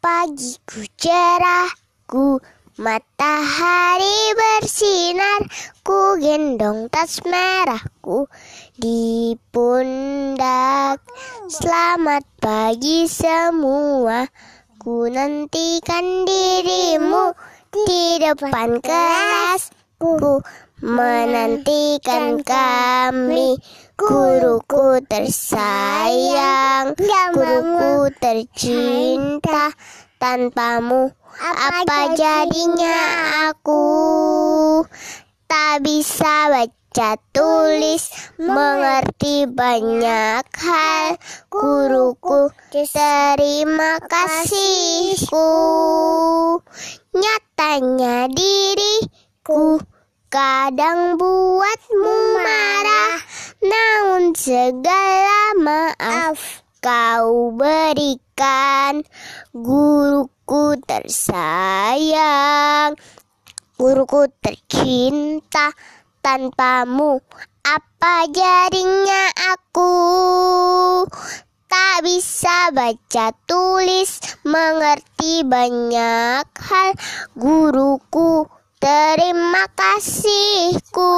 Pagiku cerahku Matahari bersinar Ku gendong tas merahku Di pundak. Selamat pagi semua Ku nantikan dirimu Di depan kelasku. Menantikan kami Guruku tersayang. Guruku tercinta Tanpamu. Apa jadinya aku? Tak bisa baca tulis Mengerti banyak hal. Guruku terima kasihku. Nyatanya diriku Kadang buatmu marah. Namun segala maaf Kau berikan. Guruku tersayang. Guruku tercinta Tanpamu. Apa jadinya aku? Tak bisa baca tulis Mengerti banyak hal. Guruku Terima kasihku.